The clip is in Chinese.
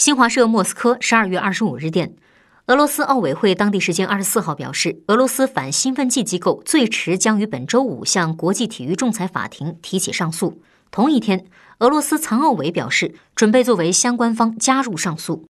新华社莫斯科十二月二十五日电。俄罗斯奥委会当地时间二十四号表示俄罗斯反兴奋剂机构最迟将于本周五向国际体育仲裁法庭提起上诉。同一天俄罗斯残奥委表示准备作为相关方加入上诉。